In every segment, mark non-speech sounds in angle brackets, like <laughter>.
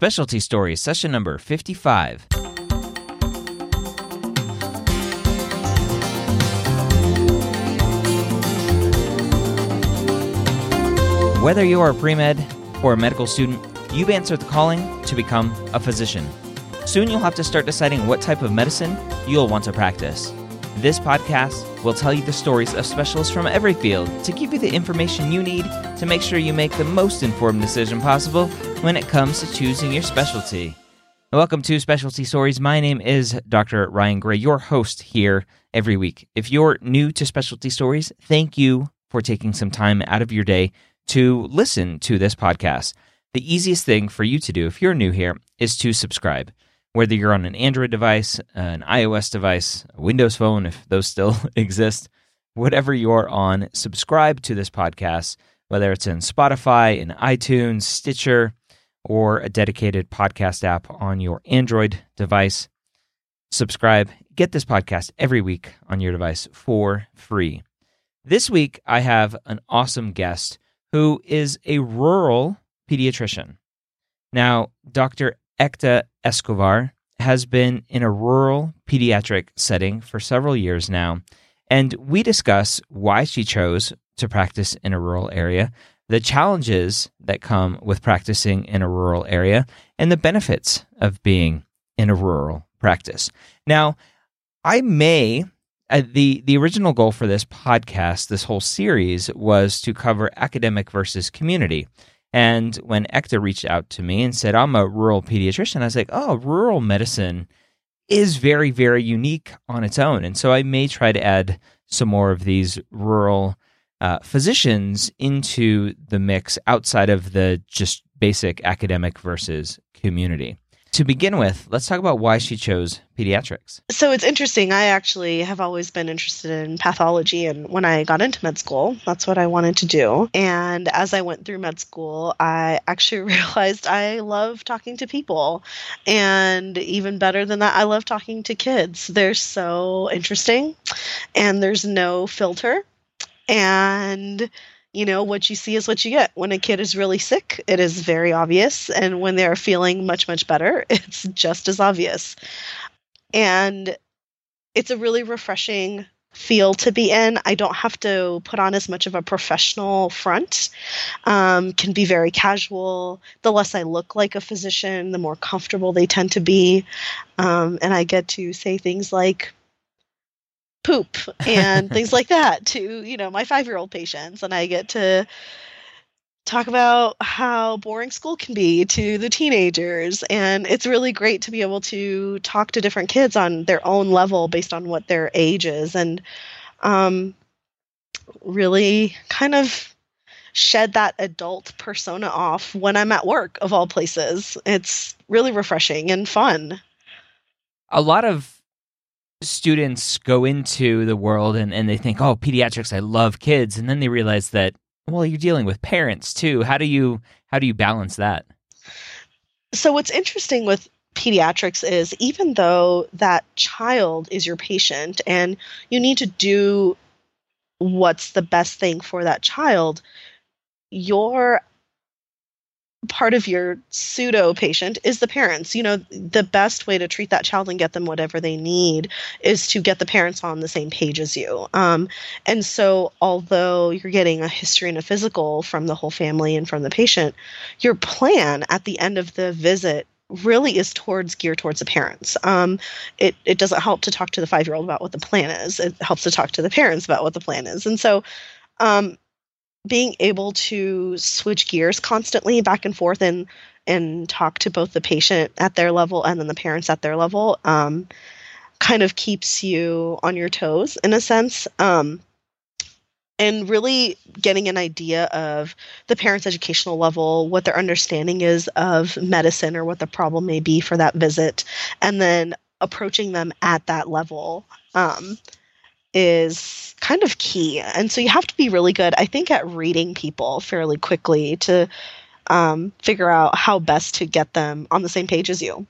Specialty Stories, session number 55. Whether you are a pre med or a medical student, you've answered the calling to become a physician. Soon you'll have to start deciding what type of medicine you'll want to practice. This podcast will tell you the stories of specialists from every field to give you the information you need to make sure you make the most informed decision possible when it comes to choosing your specialty. Welcome to Specialty Stories. My name is Dr. Ryan Gray, your host here every week. If you're new to Specialty Stories, thank you for taking some time out of your day to listen to this podcast. The easiest thing for you to do if you're new here is to subscribe whether you're on an Android device, an iOS device, a Windows phone, if those still <laughs> exist, whatever you're on, subscribe to this podcast, whether it's in Spotify, in iTunes, Stitcher, or a dedicated podcast app on your Android device. Subscribe, get this podcast every week on your device for free. This week, I have an awesome guest who is a rural pediatrician. Now, Dr. Ekta Escobar has been in a rural pediatric setting for several years now, and we discuss why she chose to practice in a rural area, the challenges that come with practicing in a rural area, and the benefits of being in a rural practice. Now, I may uh, the the original goal for this podcast, this whole series, was to cover academic versus community. And when Ekta reached out to me and said, I'm a rural pediatrician, I was like, oh, rural medicine is very, very unique on its own. And so I may try to add some more of these rural uh, physicians into the mix outside of the just basic academic versus community to begin with, let's talk about why she chose pediatrics. So it's interesting. I actually have always been interested in pathology. And when I got into med school, that's what I wanted to do. And as I went through med school, I actually <laughs> realized I love talking to people. And even better than that, I love talking to kids. They're so interesting, and there's no filter. And you know, what you see is what you get. When a kid is really sick, it is very obvious. And when they're feeling much, much better, <laughs> it's just as obvious. And it's a really refreshing feel to be in. I don't have to put on as much of a professional front. Um, can be very casual. The less I look like a physician, the more comfortable they tend to be. Um, and I get to say things like, poop and <laughs> things like that to you know my five year old patients and i get to talk about how boring school can be to the teenagers and it's really great to be able to talk to different kids on their own level based on what their age is and um, really kind of shed that adult persona off when i'm at work of all places. It's really refreshing and fun. A lot of students go into the world and, and they think, oh, pediatrics, I love kids. And then they realize that, well, you're dealing with parents too. How do you how do you balance that? So what's interesting with pediatrics is even though that child is your patient and you need to do what's the best thing for that child, your part of your pseudo patient is the parents. You know, the best way to treat that child and get them whatever they need is to get the parents on the same page as you. Um, and so, although you're getting a history and a physical from the whole family and from the patient, your plan at the end of the visit really is towards geared towards the parents. Um, it it doesn't help to talk to the five year old about what the plan is. It helps to talk to the parents about what the plan is. And so, um, being able to switch gears constantly back and forth and and talk to both the patient at their level and then the parents at their level um, kind of keeps you on your toes in a sense um, and really getting an idea of the parents educational level what their understanding is of medicine or what the problem may be for that visit and then approaching them at that level um, is kind of key. And so you have to be really good, I think, at reading people fairly quickly to um, figure out how best to get them on the same page as you.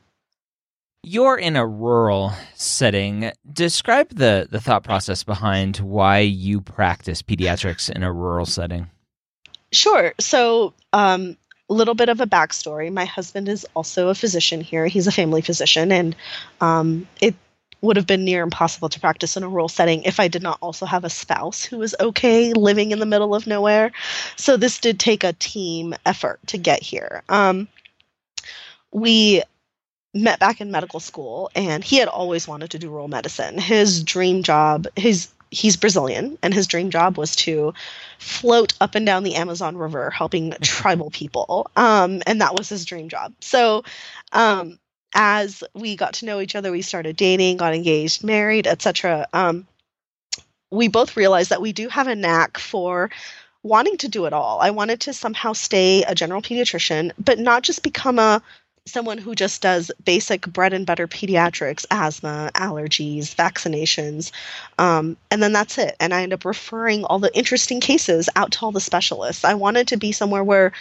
You're in a rural setting. Describe the, the thought process behind why you practice pediatrics in a rural setting. Sure. So, um, a little bit of a backstory. My husband is also a physician here. He's a family physician, and um, it would have been near impossible to practice in a rural setting if I did not also have a spouse who was okay living in the middle of nowhere. So this did take a team effort to get here. Um, we met back in medical school, and he had always wanted to do rural medicine. His dream job, his he's Brazilian, and his dream job was to float up and down the Amazon River helping <laughs> tribal people. Um, and that was his dream job. So, um, as we got to know each other, we started dating, got engaged, married, etc. Um, we both realized that we do have a knack for wanting to do it all. I wanted to somehow stay a general pediatrician, but not just become a someone who just does basic bread and butter pediatrics, asthma, allergies, vaccinations, um, and then that's it. And I end up referring all the interesting cases out to all the specialists. I wanted to be somewhere where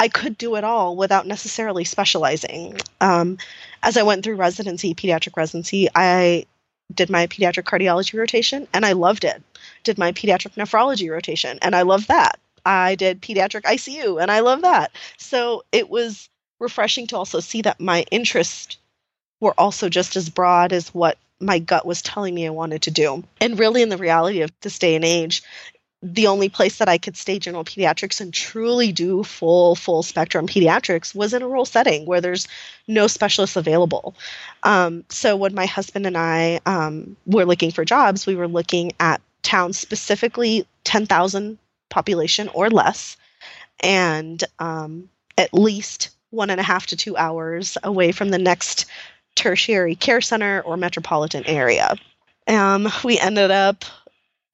I could do it all without necessarily specializing. Um, as I went through residency, pediatric residency, I did my pediatric cardiology rotation and I loved it. Did my pediatric nephrology rotation and I loved that. I did pediatric ICU and I love that. So it was refreshing to also see that my interests were also just as broad as what my gut was telling me I wanted to do. And really, in the reality of this day and age, the only place that I could stay general pediatrics and truly do full, full spectrum pediatrics was in a rural setting where there's no specialists available. Um, so when my husband and I um, were looking for jobs, we were looking at towns specifically 10,000 population or less, and um, at least one and a half to two hours away from the next tertiary care center or metropolitan area. Um, we ended up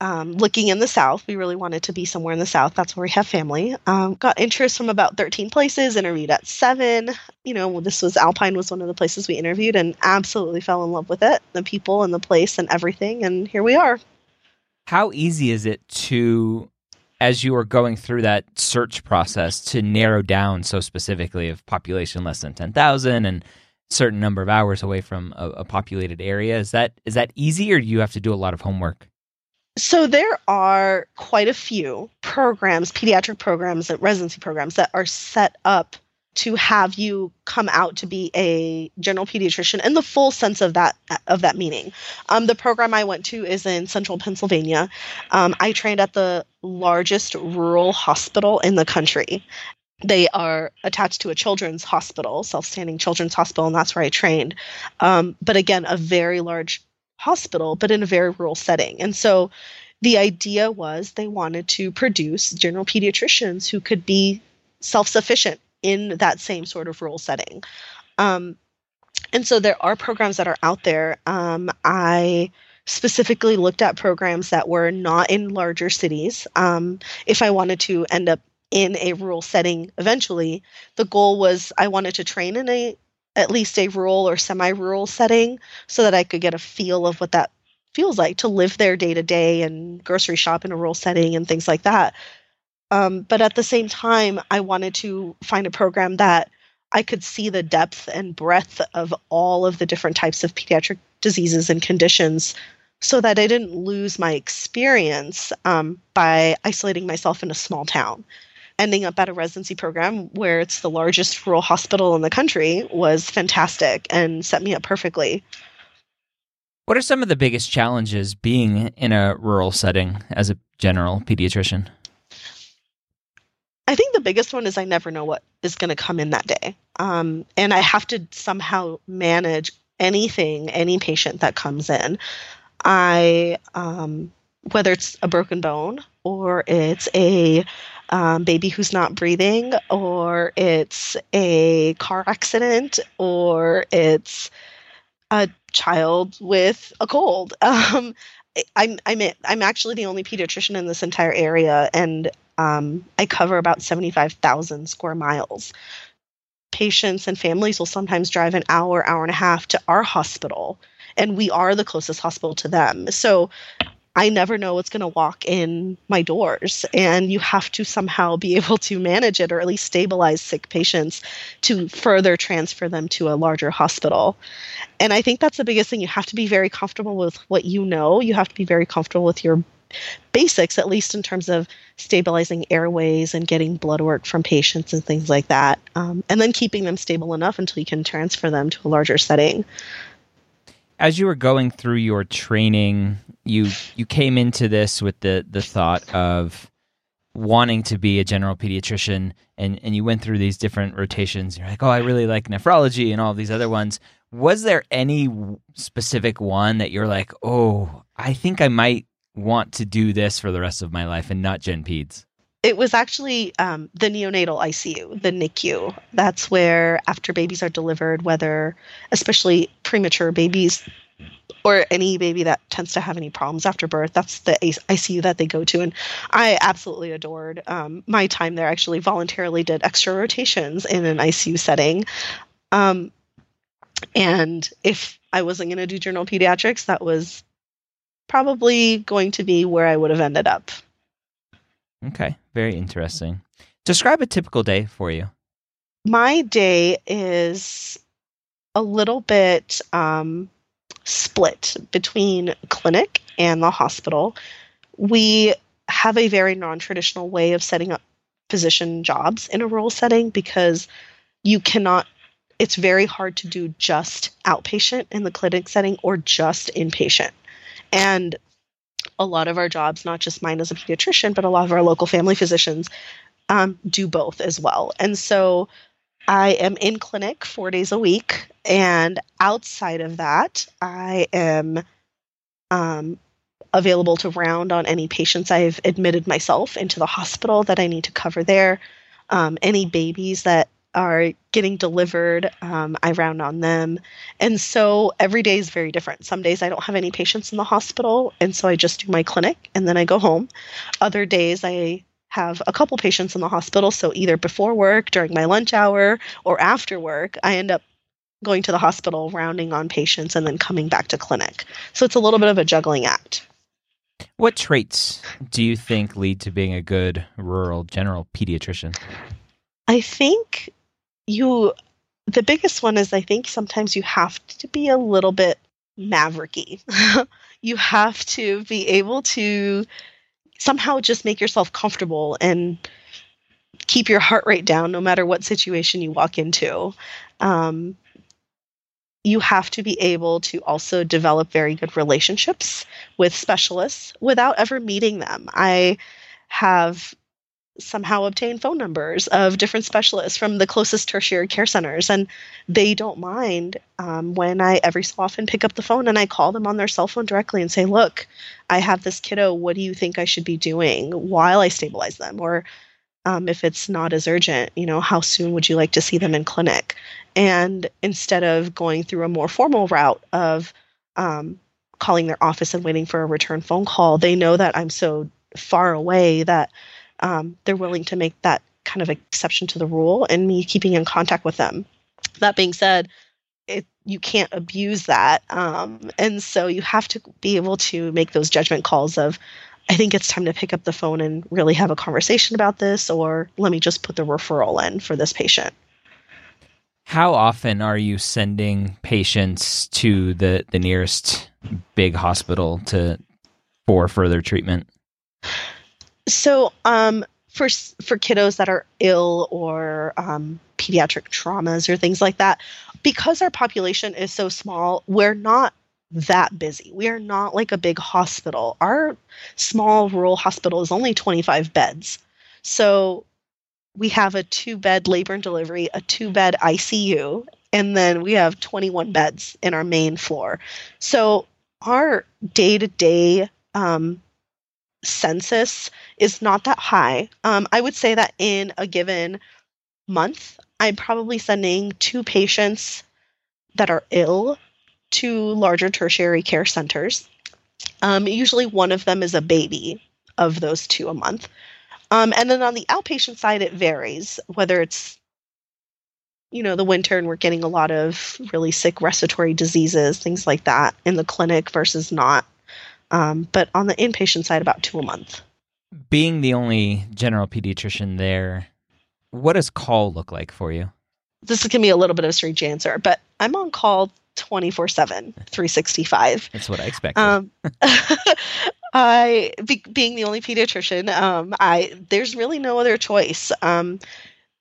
um, looking in the South. We really wanted to be somewhere in the South. That's where we have family. Um, got interest from about 13 places, interviewed at seven. You know, this was Alpine was one of the places we interviewed and absolutely fell in love with it the people and the place and everything. And here we are. How easy is it to as you were going through that search process to narrow down so specifically of population less than 10,000 and certain number of hours away from a, a, populated area is that is that easy or do you have to do a lot of homework so there are quite a few programs pediatric programs that residency programs that are set up to have you come out to be a general pediatrician in the full sense of that of that meaning. Um, the program I went to is in central Pennsylvania. Um, I trained at the largest rural hospital in the country. They are attached to a children's hospital, self-standing children's hospital, and that's where I trained. Um, but again, a very large hospital, but in a very rural setting. And so the idea was they wanted to produce general pediatricians who could be self-sufficient in that same sort of rural setting. Um, and so there are programs that are out there. Um, I specifically looked at programs that were not in larger cities. Um, if I wanted to end up in a rural setting eventually, the goal was I wanted to train in a at least a rural or semi-rural setting so that I could get a feel of what that feels like to live there day to day and grocery shop in a rural setting and things like that. Um, but at the same time, I wanted to find a program that I could see the depth and breadth of all of the different types of pediatric diseases and conditions so that I didn't lose my experience um, by isolating myself in a small town. Ending up at a residency program where it's the largest rural hospital in the country was fantastic and set me up perfectly. What are some of the biggest challenges being in a rural setting as a general pediatrician? I think the biggest one is I never know what is going to come in that day. Um, and I have to somehow manage anything, any patient that comes in. I, um, whether it's a broken bone or it's a um, baby who's not breathing or it's a car accident or it's a child with a cold. <laughs> Um, I'm I'm I'm actually the only pediatrician in this entire area, and um, I cover about 75,000 square miles. Patients and families will sometimes drive an hour, hour and a half to our hospital, and we are the closest hospital to them. So I never know what's going to walk in my doors. And you have to somehow be <laughs> able to manage it or at least stabilize sick patients to further transfer them to a larger hospital. And I think that's the biggest thing. You have to be very comfortable with what you know, you have to be very comfortable with your basics, at least in terms of stabilizing airways and getting blood work from patients and things like that. Um, and then keeping them stable enough until you can transfer them to a larger setting. As you were going through your training, you you came into this with the the thought of wanting to be a general pediatrician and, and you went through these different rotations. You're like oh i really like nephrology and all these other ones. Was there any specific one that you're like oh i think i might want to do this for the rest of my life and not gen peds it was actually um, the neonatal ICU, the NICU. That's where after babies are delivered, whether especially premature babies, or any baby that tends to have any problems after birth. That's the ICU that they go to, and I absolutely adored um, my time there. I actually voluntarily did extra rotations in an ICU setting, um, and if I wasn't going to do general pediatrics, that was probably going to be where I would have ended up. Okay, very interesting. Describe a typical day for you. My day is a little bit um, split between clinic and the hospital. We have a very non traditional way of setting up physician jobs in a rural setting because you cannot, it's very hard to do just outpatient in the clinic setting or just inpatient. And a lot of our jobs, not just mine as a pediatrician, but a lot of our local family physicians um, do both as well. And so I am in clinic four days a week. And outside of that, I am um, available to round on any patients I've admitted myself into the hospital that I need to cover there. Um, any babies that are getting delivered, um, I round on them. And so every day is very different. Some days I don't have any patients in the hospital, and so I just do my clinic and then I go home. Other days I have a couple patients in the hospital. So either before work, during my lunch hour, or after work, I end up going to the hospital, rounding on patients, and then coming back to clinic. So it's a little bit of a juggling act. What traits do you think lead to being a good rural general pediatrician? I think you, the biggest one is I think sometimes you have to be a little bit mavericky. <laughs> you have to be able to somehow just make yourself comfortable and keep your heart rate down no matter what situation you walk into. Um, you have to be able to also develop very good relationships with specialists without ever meeting them. I have somehow obtain phone numbers of different specialists from the closest tertiary care centers. And they don't mind um, when i every so often pick up the phone and i call them on their cell phone directly and say look i have this kiddo. What do you think i should be doing while i stabilize them? Or um, if it's not as urgent you know how soon would you like to see them in clinic? And instead of going through a more formal route of um, calling their office and waiting for a return phone call they know that i'm so far away that um, they're willing to make that kind of exception to the rule and me keeping in contact with them. That being said, it, you can't abuse that. Um, and so you have to be able to make those judgment calls of, I think it's time to pick up the phone and really have a conversation about this, or let me just put the referral in for this patient. How often are you sending patients to the, the nearest big hospital to for further treatment? So, um, for for kiddos that are ill or um, pediatric traumas or things like that, because our population is so small, we're not that busy. We are not like a big hospital. Our small rural hospital is only 25 beds. So we have a two bed labor and delivery, a two bed ICU, and then we have 21 beds in our main floor. So our day to day census is not that high. Um, I would say that in a given month, I'm probably sending two patients that are ill to larger tertiary care centers. Um, usually, one of them is a baby of those two a month. Um, and then on the outpatient side, it varies whether it's you know the winter and we're getting a lot of really sick respiratory diseases, things like that in the clinic versus not. Um, but on the inpatient side, about two a month. Being the only general pediatrician there, what does call look like for you? This is going to be a little bit of a strange answer, but I'm on call 24 7, 365. That's what I expected. Um, <laughs> I, be, being the only pediatrician, um, I there's really no other choice. Um,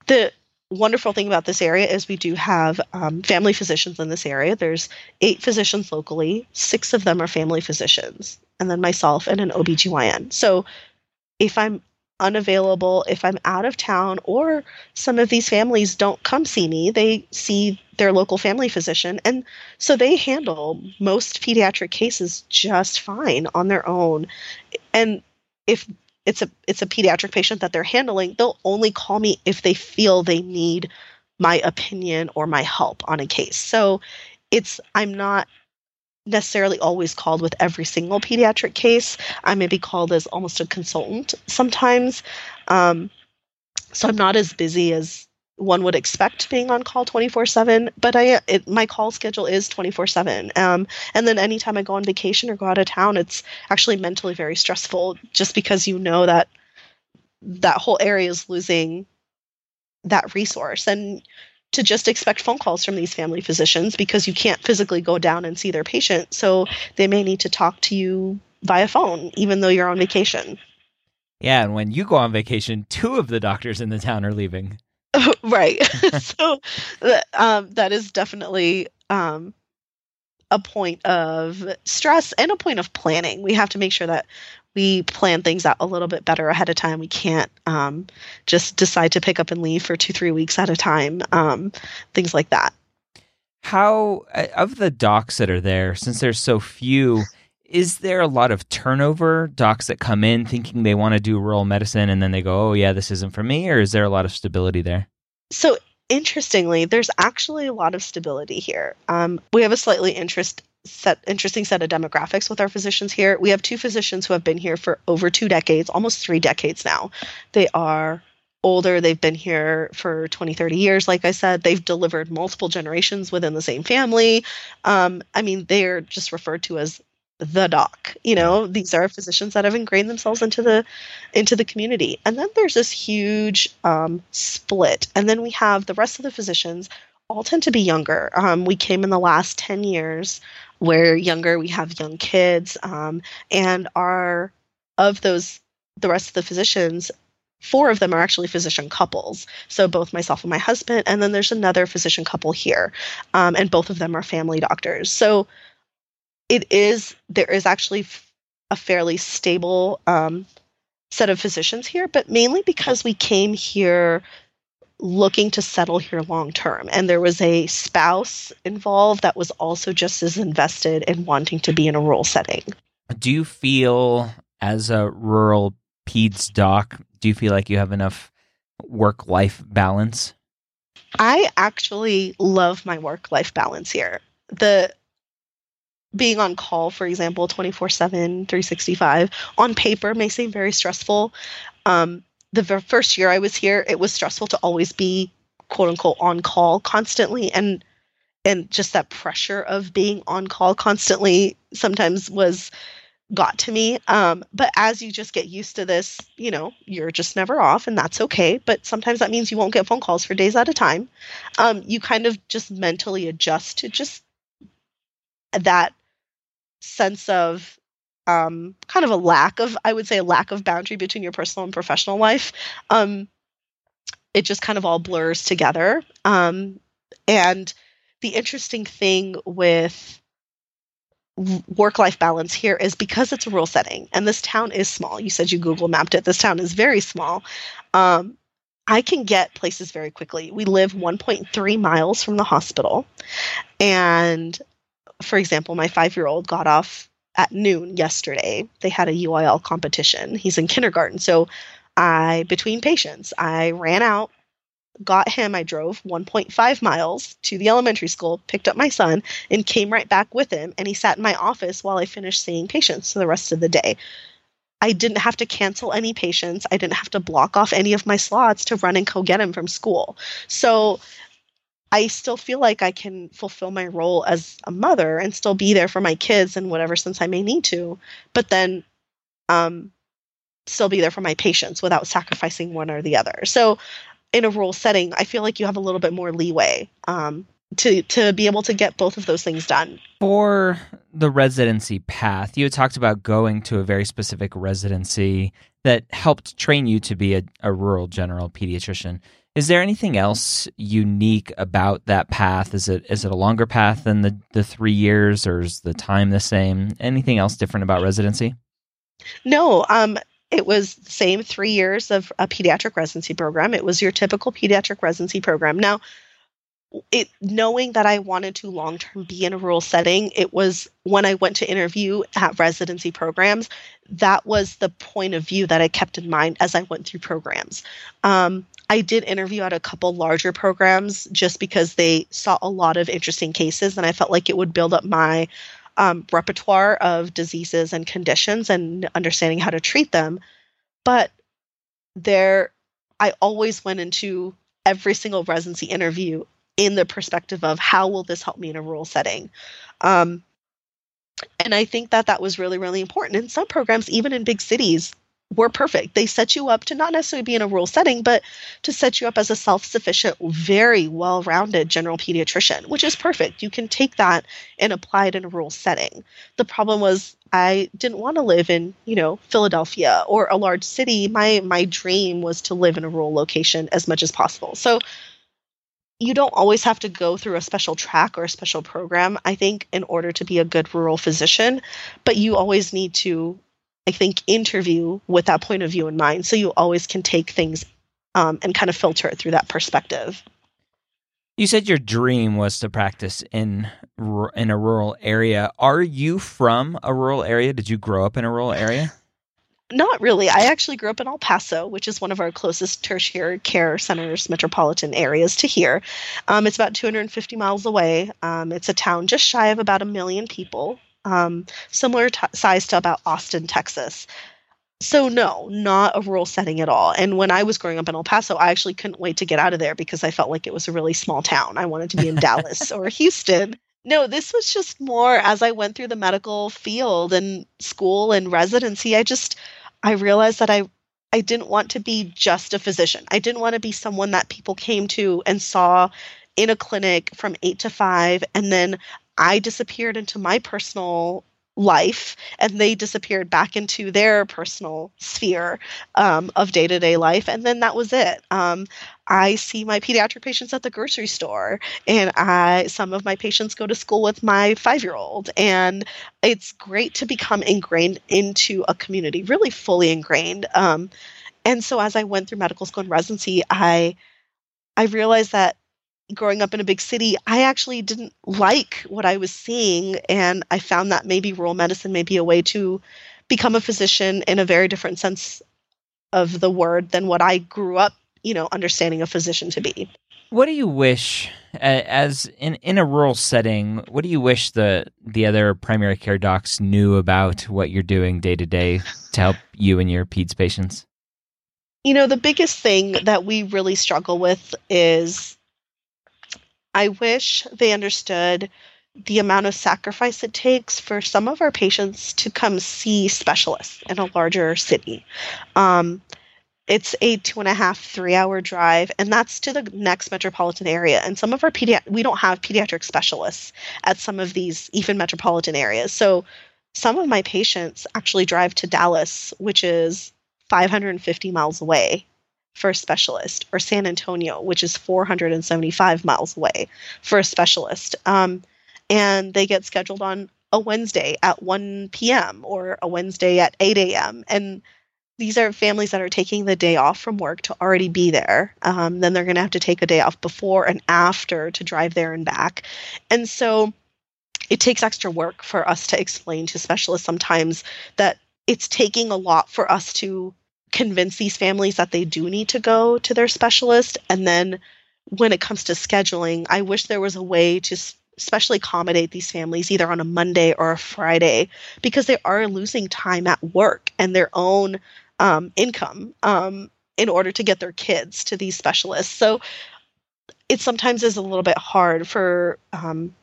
the wonderful thing about this area is we do have um, family physicians in this area. There's eight physicians locally, six of them are family physicians, and then myself and an OBGYN. So if I'm unavailable, if I'm out of town, or some of these families don't come see me, they see their local family physician. And so they handle most pediatric cases just fine on their own. And if it's a it's a pediatric patient that they're handling, they'll only call me if they feel they need my opinion or my help on a case. So it's I'm not necessarily always called with every single pediatric case. I may be called as almost a consultant sometimes. Um, so I'm not as busy as one would expect being on call 24 7 but i it, my call schedule is 24 7 um, and then anytime i go on vacation or go out of town it's actually mentally very stressful just because you know that that whole area is losing that resource and to just expect phone calls from these family physicians because you can't physically go down and see their patient. So they may need to talk to you via phone, even though you're on vacation. Yeah, and when you go on vacation, two of the doctors in the town are leaving. <laughs> right. <laughs> <laughs> so um, that is definitely um, a point of stress and a point of planning. We have to make sure that we plan things out a little bit better ahead of time. We can't um, just decide to pick up and leave for two, three weeks at a time, um, things like that. How, uh, of the docs that are there, since there's so few, is there a lot of turnover docs that come in thinking they want to do rural medicine and then they go, oh, yeah, this isn't for me? Or is there a lot of stability there? So, interestingly, there's actually a lot of stability here. Um, we have a slightly interest set interesting set of demographics with our physicians here. We have two physicians who have been here for over two decades, almost three decades now. They are older, they've been here for 20, 30 years, like I said. They've delivered multiple generations within the same family. Um, I mean, they're just referred to as the doc. You know these are physicians that have ingrained themselves into the into the community. And then there's this huge um, split. And then we have the rest of the physicians all tend to be younger. Um, we came in the last 10 years we're younger, we have young kids, um, and are of those the rest of the physicians four of them are actually physician couples. So both myself and my husband and then there's another physician couple here. Um, and both of them are family doctors. So it is there is actually a fairly stable um, set of physicians here but mainly because we came here looking to settle here long term. And there was a spouse involved that was also just as invested in wanting to be in a rural setting. Do you feel, as a rural PEDS doc, do you feel like you have enough work life balance? I actually love my work life balance here. The being on call, for example, 24 7, 365, on paper may seem very stressful. Um, the first year I was here, it was stressful to always be quote unquote on call constantly and and just that pressure of being on call constantly sometimes was got to me um, but as you just get used to this you know you're just never off and that's okay but sometimes that means you won't get phone calls for days at a time um, you kind of just mentally adjust to just that sense of um, kind of a lack of, I would say, a lack of boundary between your personal and professional life. Um, it just kind of all blurs together. Um, and the interesting thing with work life balance here is because it's a rural setting and this town is small. You said you Google mapped it. This town is very small. Um, I can get places very quickly. We live 1.3 miles from the hospital. And for example, my five year old got off at noon yesterday. They had a UIL competition. He's in kindergarten. So I, between patients, I ran out, got him. I drove 1.5 miles to the elementary school, picked up my son, and came right back with him. And he sat in my office while I finished seeing patients for the rest of the day. I didn't have to cancel any patients. I didn't have to block off any of my slots to run and go get him from school. So I still feel like I can fulfill my role as a mother and still be there for my kids in whatever sense I may need to, but then um, still be there for my patients without sacrificing one or the other. So, in a rural setting, I feel like you have a little bit more leeway um, to to be able to get both of those things done. For the residency path, you talked about going to a very specific residency that helped train you to be a, a rural general pediatrician. Is there anything else unique about that path? Is it is it a longer path than the, the three years, or is the time the same? Anything else different about residency? No, um, it was the same three years of a pediatric residency program. It was your typical pediatric residency program. Now, it knowing that I wanted to long term be in a rural setting, it was when I went to interview at residency programs, that was the point of view that I kept in mind as I went through programs. Um, I did interview at a couple larger programs just because they saw a lot of interesting cases, and I felt like it would build up my um, repertoire of diseases and conditions and understanding how to treat them. But there, I always went into every single residency interview in the perspective of how will this help me in a rural setting um, and i think that that was really really important in some programs even in big cities were perfect. They set you up to not necessarily be in a rural setting but to set you up as a self-sufficient very well-rounded general pediatrician which is perfect. You can take that and apply it in a rural setting. The problem was i didn't want to live in you know philadelphia or a large city. My my dream was to live in a rural location as much as possible. So you don't always have to go through a special track or a special program, I think, in order to be a good rural physician. But you always need to, I think, interview with that point of view in mind. So you always can take things um, and kind of filter it through that perspective. You said your dream was to practice in in a rural area. Are you from a rural area? Did you grow up in a rural area? Not really. I actually grew up in El Paso, which is one of our closest tertiary care centers, metropolitan areas to here. Um, it's about 250 miles away. Um, it's a town just shy of about a million people, um, similar t- size to about Austin, Texas. So, no, not a rural setting at all. And when I was growing up in El Paso, I actually couldn't wait to get out of there because I felt like it was a really small town. I wanted to be in <laughs> Dallas or Houston. No, this was just more as I went through the medical field and school and residency. I just I realized that I I didn't want to be just a physician. I didn't want to be someone that people came to and saw in a clinic from 8 to 5 and then I disappeared into my personal life and they disappeared back into their personal sphere um, of day-to-day life and then that was it. Um, i see my pediatric patients at the grocery store and i some of my patients go to school with my five-year-old and it's great to become ingrained into a community really fully ingrained. Um, and so as i went through medical school and residency i i realized that growing up in a big city, I actually didn't like what I was seeing. And I found that maybe rural medicine may be a way to become a physician in a very different sense of the word than what I grew up, you know, understanding a physician to be. What do you wish, as in in a rural setting, what do you wish the the other primary care docs knew about what you're doing day to day to help you and your peds patients? You know, the biggest thing that we really struggle with is I wish they understood the amount of sacrifice it takes for some of our patients to come see specialists in a larger city. Um, it's a two and a half, three hour drive, and that's to the next metropolitan area. And some of our pediatric, we don't have pediatric specialists at some of these even metropolitan areas. So some of my patients actually drive to Dallas, which is 550 miles away for a specialist, or San Antonio, which is 475 miles away for a specialist. Um, and they get scheduled on a Wednesday at 1 p.m. or a Wednesday at 8 a.m. And these are families that are taking the day off from work to already be there. Um, then they're going to have to take a day off before and after to drive there and back. And so it takes extra work for us to explain to specialists sometimes that it's taking a lot for us to convince these families that they do need to go to their specialist. And then when it comes to scheduling, I wish there was a way to especially accommodate these families either on a Monday or a Friday because they are losing time at work and their own um, income um, in order to get their kids to these specialists. So it sometimes is a little bit hard for um,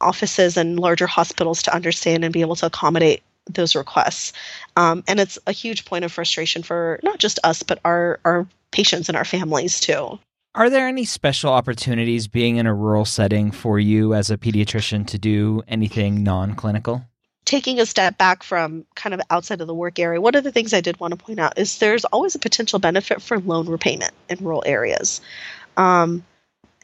offices and larger hospitals to understand and be able to accommodate those requests. Um, and it's a huge point of frustration for not just us, but our, our patients and our families too. Are there any special opportunities being in a rural setting for you as a pediatrician to do anything non clinical? Taking a step back from kind of outside of the work area, one of the things I did want to point out is there's always a potential benefit for loan repayment in rural areas. Um,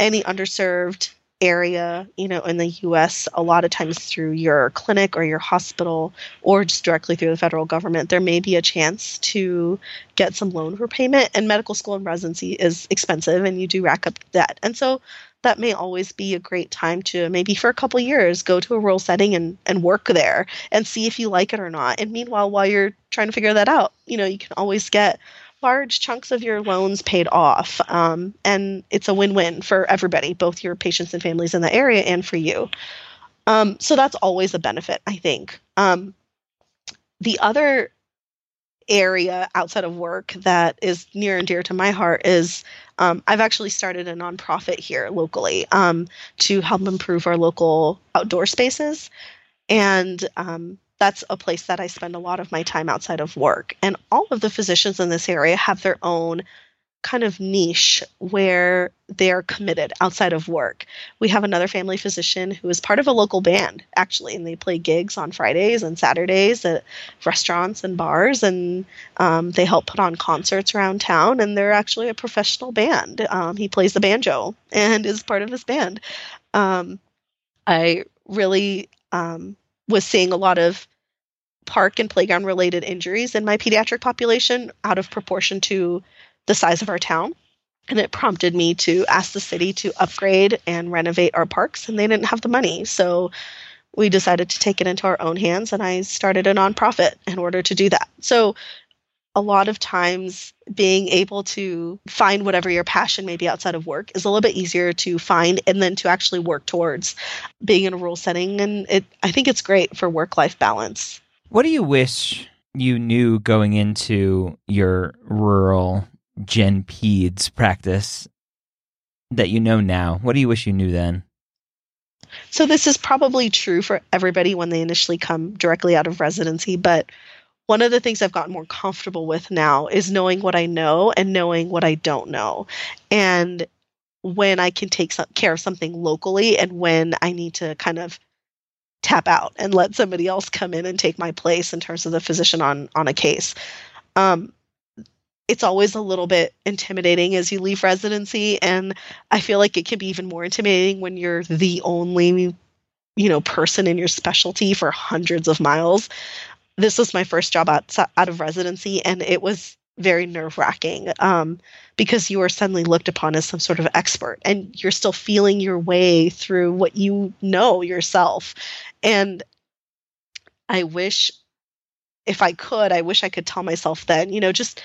any underserved area, you know, in the US, a lot of times through your clinic or your hospital or just directly through the federal government, there may be a chance to get some loan repayment. And medical school and residency is expensive and you do rack up debt. And so that may always be a great time to maybe for a couple years go to a rural setting and, and work there and see if you like it or not. And meanwhile, while you're trying to figure that out, you know, you can always get large chunks of your loans paid off. Um, and it's a win win for everybody, both your patients and families in the area and for you. Um, so that's always a benefit, I think. Um, the other area outside of work that is near and dear to my heart is um, I've actually started a nonprofit here locally um, to help improve our local outdoor spaces. And um, that's a place that I spend a lot of my time outside of work. And all of the physicians in this area have their own kind of niche where they're committed outside of work. We have another family physician who is part of a local band, actually, and they play gigs on Fridays and Saturdays at restaurants and bars, and um, they help put on concerts around town. And they're actually a professional band. Um, he plays the banjo and is part of this band. Um, I really um, was seeing a lot of park and playground related injuries in my pediatric population out of proportion to the size of our town. And it prompted me to ask the city to upgrade and renovate our parks, and they didn't have the money. So we decided to take it into our own hands, and I started a nonprofit in order to do that. So a lot of times being able to find whatever your passion may be outside of work is a little bit easier to find and then to actually work towards being in a rural setting. And it i think it's great for work life balance. What do you wish you knew going into your rural gen peds practice that you know now? What do you wish you knew then? So this is probably true for everybody when they initially come directly out of residency but one of the things I've gotten more comfortable with now is knowing what I know and knowing what I don't know. And when I can take some, care of something locally and when I need to kind of tap out and let somebody else come in and take my place in terms of the physician on on a case. Um, it's always a little bit intimidating as you leave residency and I feel like it can be even more intimidating when you're the only you know person in your specialty for hundreds of miles this was my first job out, out of residency, and it was very nerve wracking um, because you are suddenly looked upon as some sort of expert and you're still feeling your way through what you know yourself. And I wish, if I could, I wish I could tell myself then, you know, just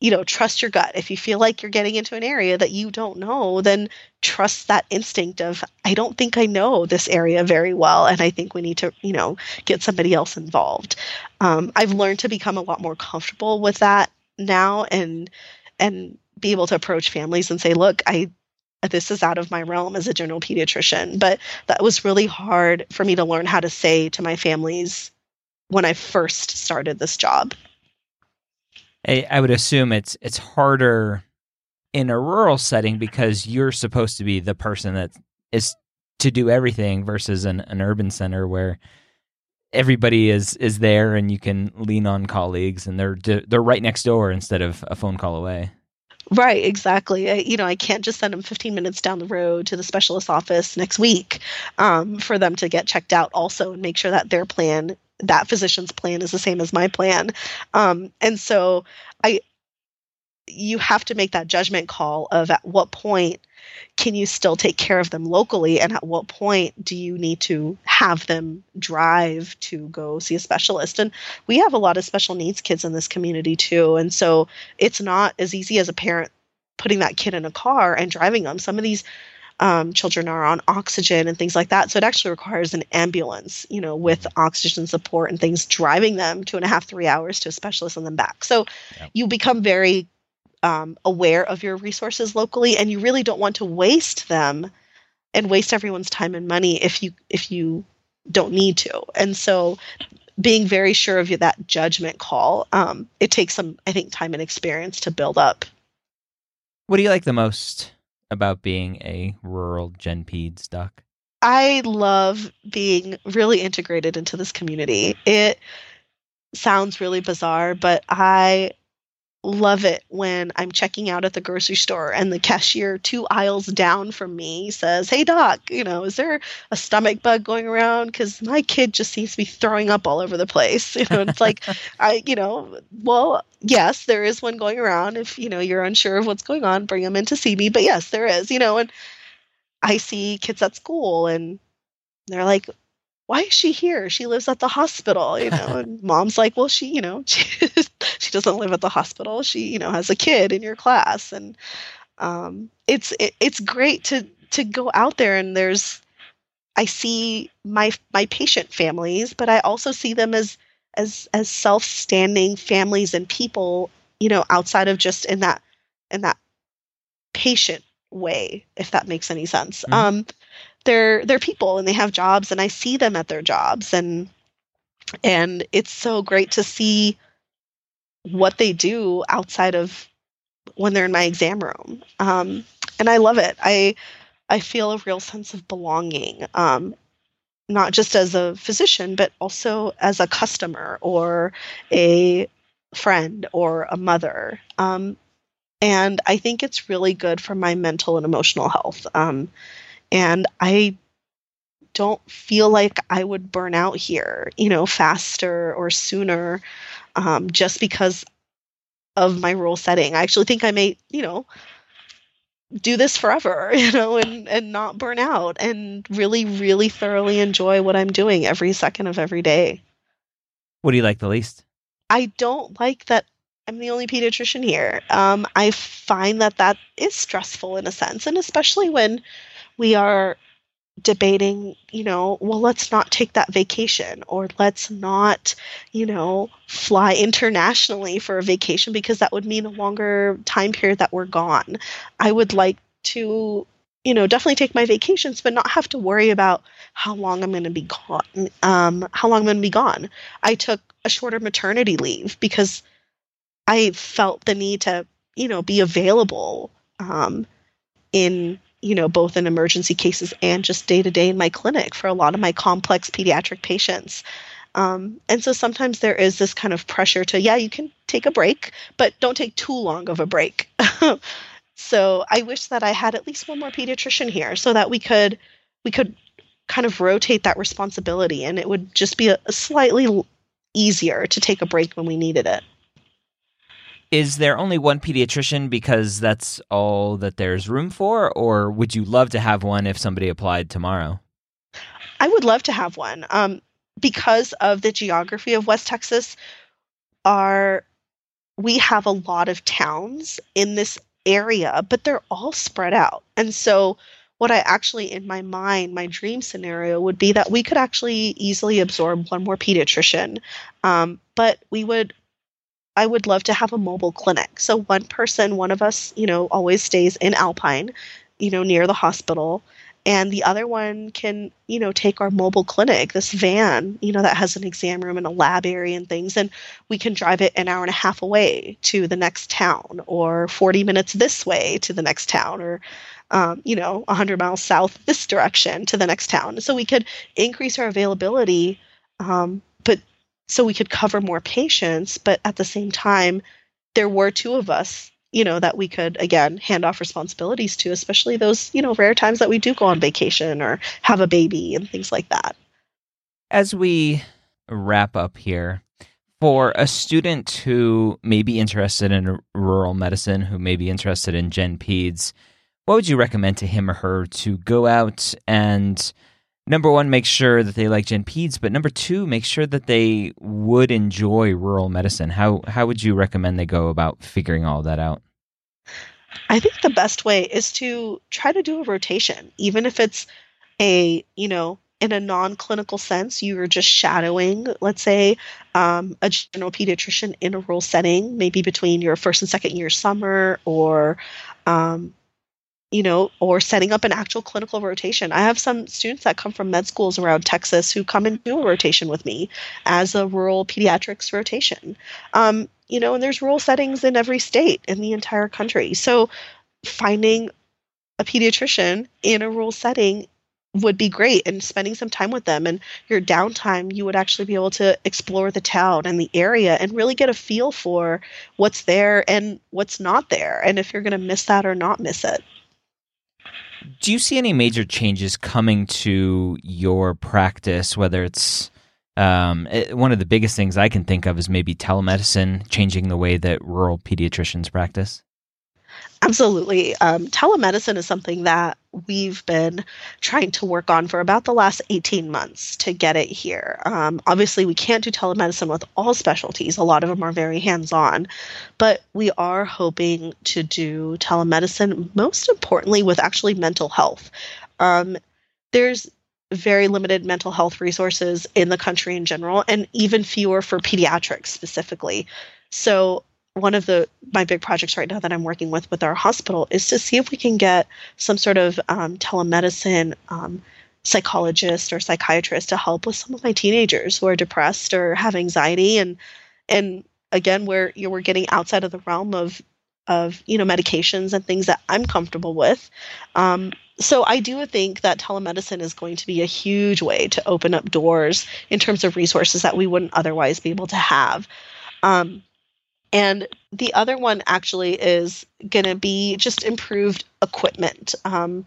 you know, trust your gut. If you feel like you're getting into an area that you don't know, then trust that instinct of, I don't think I know this area very well. And I think we need to, you know, get somebody else involved. Um, I've learned to become a lot more comfortable with that now and, and be able to approach families and say, look, I, this is out of my realm as a general pediatrician. But that was really hard for me to learn how to say to my families when I first started this job. I, I would assume it's it's harder in a rural setting because you're supposed to be the person that is to do everything versus an, an urban center where everybody is is there and you can lean on colleagues and they're they're right next door instead of a phone call away. Right, exactly. I, you know, I can't just send them 15 minutes down the road to the specialist office next week um, for them to get checked out also and make sure that their plan that physician's plan is the same as my plan. Um, and so I, you have to make that judgment call of at what point can you still take care of them locally and at what point do you need to have them drive to go see a specialist? And we have a lot of special needs kids in this community too. And so it's not as easy as a parent putting that kid in a car and driving them. Some of these um, children are on oxygen and things like that. So it actually requires an ambulance, you know, with oxygen support and things driving them two and a half, three hours to a specialist and then back. So you become very um, aware of your resources locally, and you really don't want to waste them and waste everyone's time and money if you if you don't need to. And so being very sure of that judgment call, um, it takes some, I think, time and experience to build up. What do you like the most about being a rural Gen Peds doc? I love being really integrated into this community. It sounds really bizarre, but I love it when I'm checking out at the grocery store and the cashier two aisles down from me says, Hey, doc, you know, is there a stomach bug going around? Because my kid just seems to be throwing up all over the place. <laughs> You know, it's like, <laughs> I, you know, well, yes, there is one going around. If, you know, you're unsure of what's going on, bring them in to see me. But yes, there is, you know, and I see kids at school and they're like, why is she here? She lives at the hospital, you know. <laughs> And mom's like, well, she, you know, <laughs> she, she doesn't live at the hospital. She, you know, has a kid in your class, and um, it's it, it's great to to go out there and there's I see my my patient families, but I also see them as as as self-standing families and people, you know, outside of just in that in that patient way, if that makes any sense. Mm-hmm. Um, they're they're people and they have jobs, and I see them at their jobs, and and it's so great to see what they do outside of when they're in my exam room. Um, and I love it. I I feel a real sense of belonging, um, not just as a physician, but also as a customer or a friend or a mother. Um, and I think it's really good for my mental and emotional health. Um, and I don't feel like I would burn out here, you know, faster or sooner, um, just because of my role setting. I actually think I may, you know, do this forever, <laughs> you know, and and not burn out, and really, really thoroughly enjoy what I'm doing every second of every day. What do you like the least? I don't like that I'm the only pediatrician here. Um, I find that that is stressful in a sense, and especially when we are debating, you know, well, let's not take that vacation or let's not, you know, fly internationally for a vacation because that would mean a longer time period that we're gone. I would like to, you know, definitely take my vacations, but not have to worry about how long I'm going to be gone. Um, how long I'm going to be gone. I took a shorter maternity leave because I felt the need to, you know, be available um, in, you know, both in emergency cases and just day to day in my clinic for a lot of my complex pediatric patients. Um, and so sometimes there is this kind of pressure to, yeah, you can take a break, but don't take too long of a break. <laughs> so I wish that I had at least one more pediatrician here so that we could we could kind of rotate that responsibility and it would just be a, a slightly easier to take a break when we needed it is there only one pediatrician because that's all that there's room for, or would you love to have one if somebody applied tomorrow? I would love to have one. Um, because of the geography of West Texas, our we have a lot of towns in this area, but they're all spread out. And so what I actually in my mind, my dream scenario would be that we could actually easily absorb one more pediatrician. Um, but we would I would love to have a mobile clinic. So one person, one of us, you know, always stays in Alpine, you know, near the hospital, and the other one can, you know, take our mobile clinic, this van, you know, that has an exam room and a lab area and things, and we can drive it an hour and a half away to the next town, or 40 minutes this way to the next town, or um, you know, 100 miles south this direction to the next town. So we could increase our availability um, so we could cover more patients but at the same time there were two of us you know that we could again hand off responsibilities to especially those you know rare times that we do go on vacation or have a baby and things like that. As we wrap up here for a student who may be interested in rural medicine who may be interested in gen peds what would you recommend to him or her to go out and number one, make sure that they like Gen Peds, but number two, make sure that they would enjoy rural medicine. How how would you recommend they go about figuring all that out? I think the best way is to try to do a rotation, even if it's a you know in a non-clinical sense you're just shadowing let's say um, a general pediatrician in a rural setting maybe between your first and second year summer or um, you know, or setting up an actual clinical rotation. I have some students that come from med schools around Texas who come and do a rotation with me as a rural pediatrics rotation. Um, you know, and there's rural settings in every state in the entire country. So finding a pediatrician in a rural setting would be great and spending some time with them and your downtime you would actually be able to explore the town and the area and really get a feel for what's there and what's not there and if you're going to miss that or not miss it do you see any major changes coming to your practice whether it's um, it, one of the biggest things i can think of is maybe telemedicine changing the way that rural pediatricians practice Absolutely. Um, telemedicine is something that we've been trying to work on for about the last 18 months to get it here. Um, obviously, we can't do telemedicine with all specialties, a lot of them are very hands on, but we are hoping to do telemedicine, most importantly, with actually mental health. Um, there's very limited mental health resources in the country in general, and even fewer for pediatrics specifically. So one of the my big projects right now that I'm working with with our hospital is to see if we can get some sort of um, telemedicine um, psychologist or psychiatrist to help with some of my teenagers who are depressed or have anxiety and and again where you know, we're getting outside of the realm of of you know medications and things that I'm comfortable with. Um, so I do think that telemedicine is going to be a huge way to open up doors in terms of resources that we wouldn't otherwise be able to have. Um, and the other one actually is going to be just improved equipment. Um,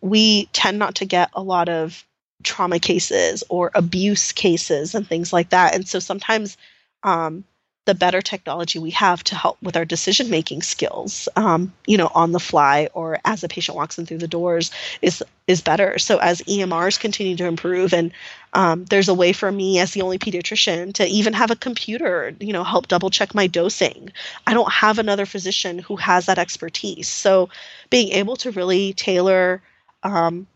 we tend not to get a lot of trauma cases or abuse cases and things like that. And so sometimes um, the better technology we have to help with our decision making skills, um, you know, on the fly or as a patient walks in through the doors is is better. So as EMRs continue to improve, and um, there's a way for me as the only pediatrician to even have a computer, you know, help double check my dosing. I don't have another physician who has that expertise. So being able to really tailor um,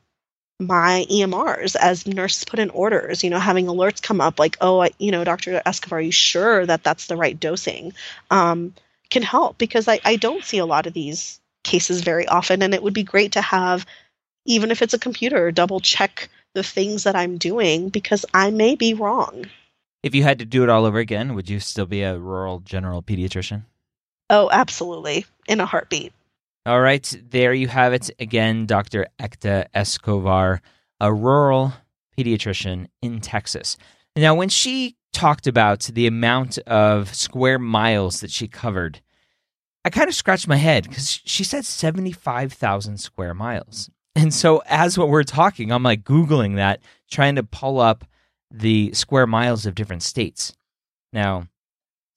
my EMRs as nurses put in orders, you know, having alerts come up like, oh, I, you know, Dr. Escobar, are you sure that that's the right dosing? Um, can help because I, I don't see a lot of these cases very often. And it would be great to have, even if it's a computer, double check the things that I'm doing because I may be wrong. If you had to do it all over again, would you still be a rural general pediatrician? Oh, absolutely. In a heartbeat. All right, there you have it again, Dr. Ekta Escobar, a rural pediatrician in Texas. Now, when she talked about the amount of square miles that she covered, I kind of scratched my head because she said 75,000 square miles. And so, as what we're talking, I'm like Googling that, trying to pull up the square miles of different states. Now,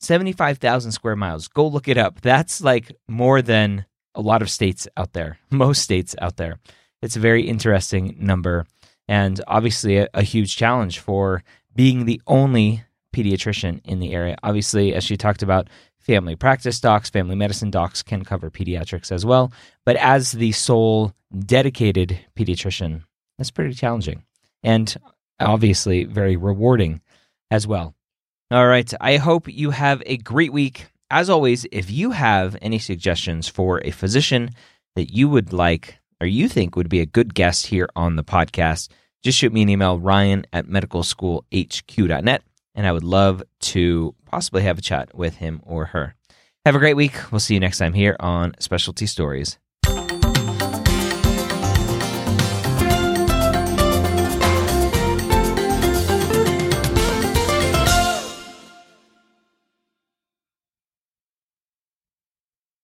75,000 square miles, go look it up. That's like more than a lot of states out there, <laughs> most states out there. It's a very interesting number and obviously a, a huge challenge for being the only pediatrician in the area. Obviously, as she talked about, family practice docs, family medicine docs can cover pediatrics as well. But as the sole dedicated pediatrician, that's pretty challenging and obviously very rewarding as well. All right. I hope you have a great week. As always, if you have any suggestions for a physician that you would like or you think would be a good guest here on the podcast, just shoot me an email, ryan at medicalschoolhq.net, and I would love to possibly have a chat with him or her. Have a great week. We'll see you next time here on Specialty Stories.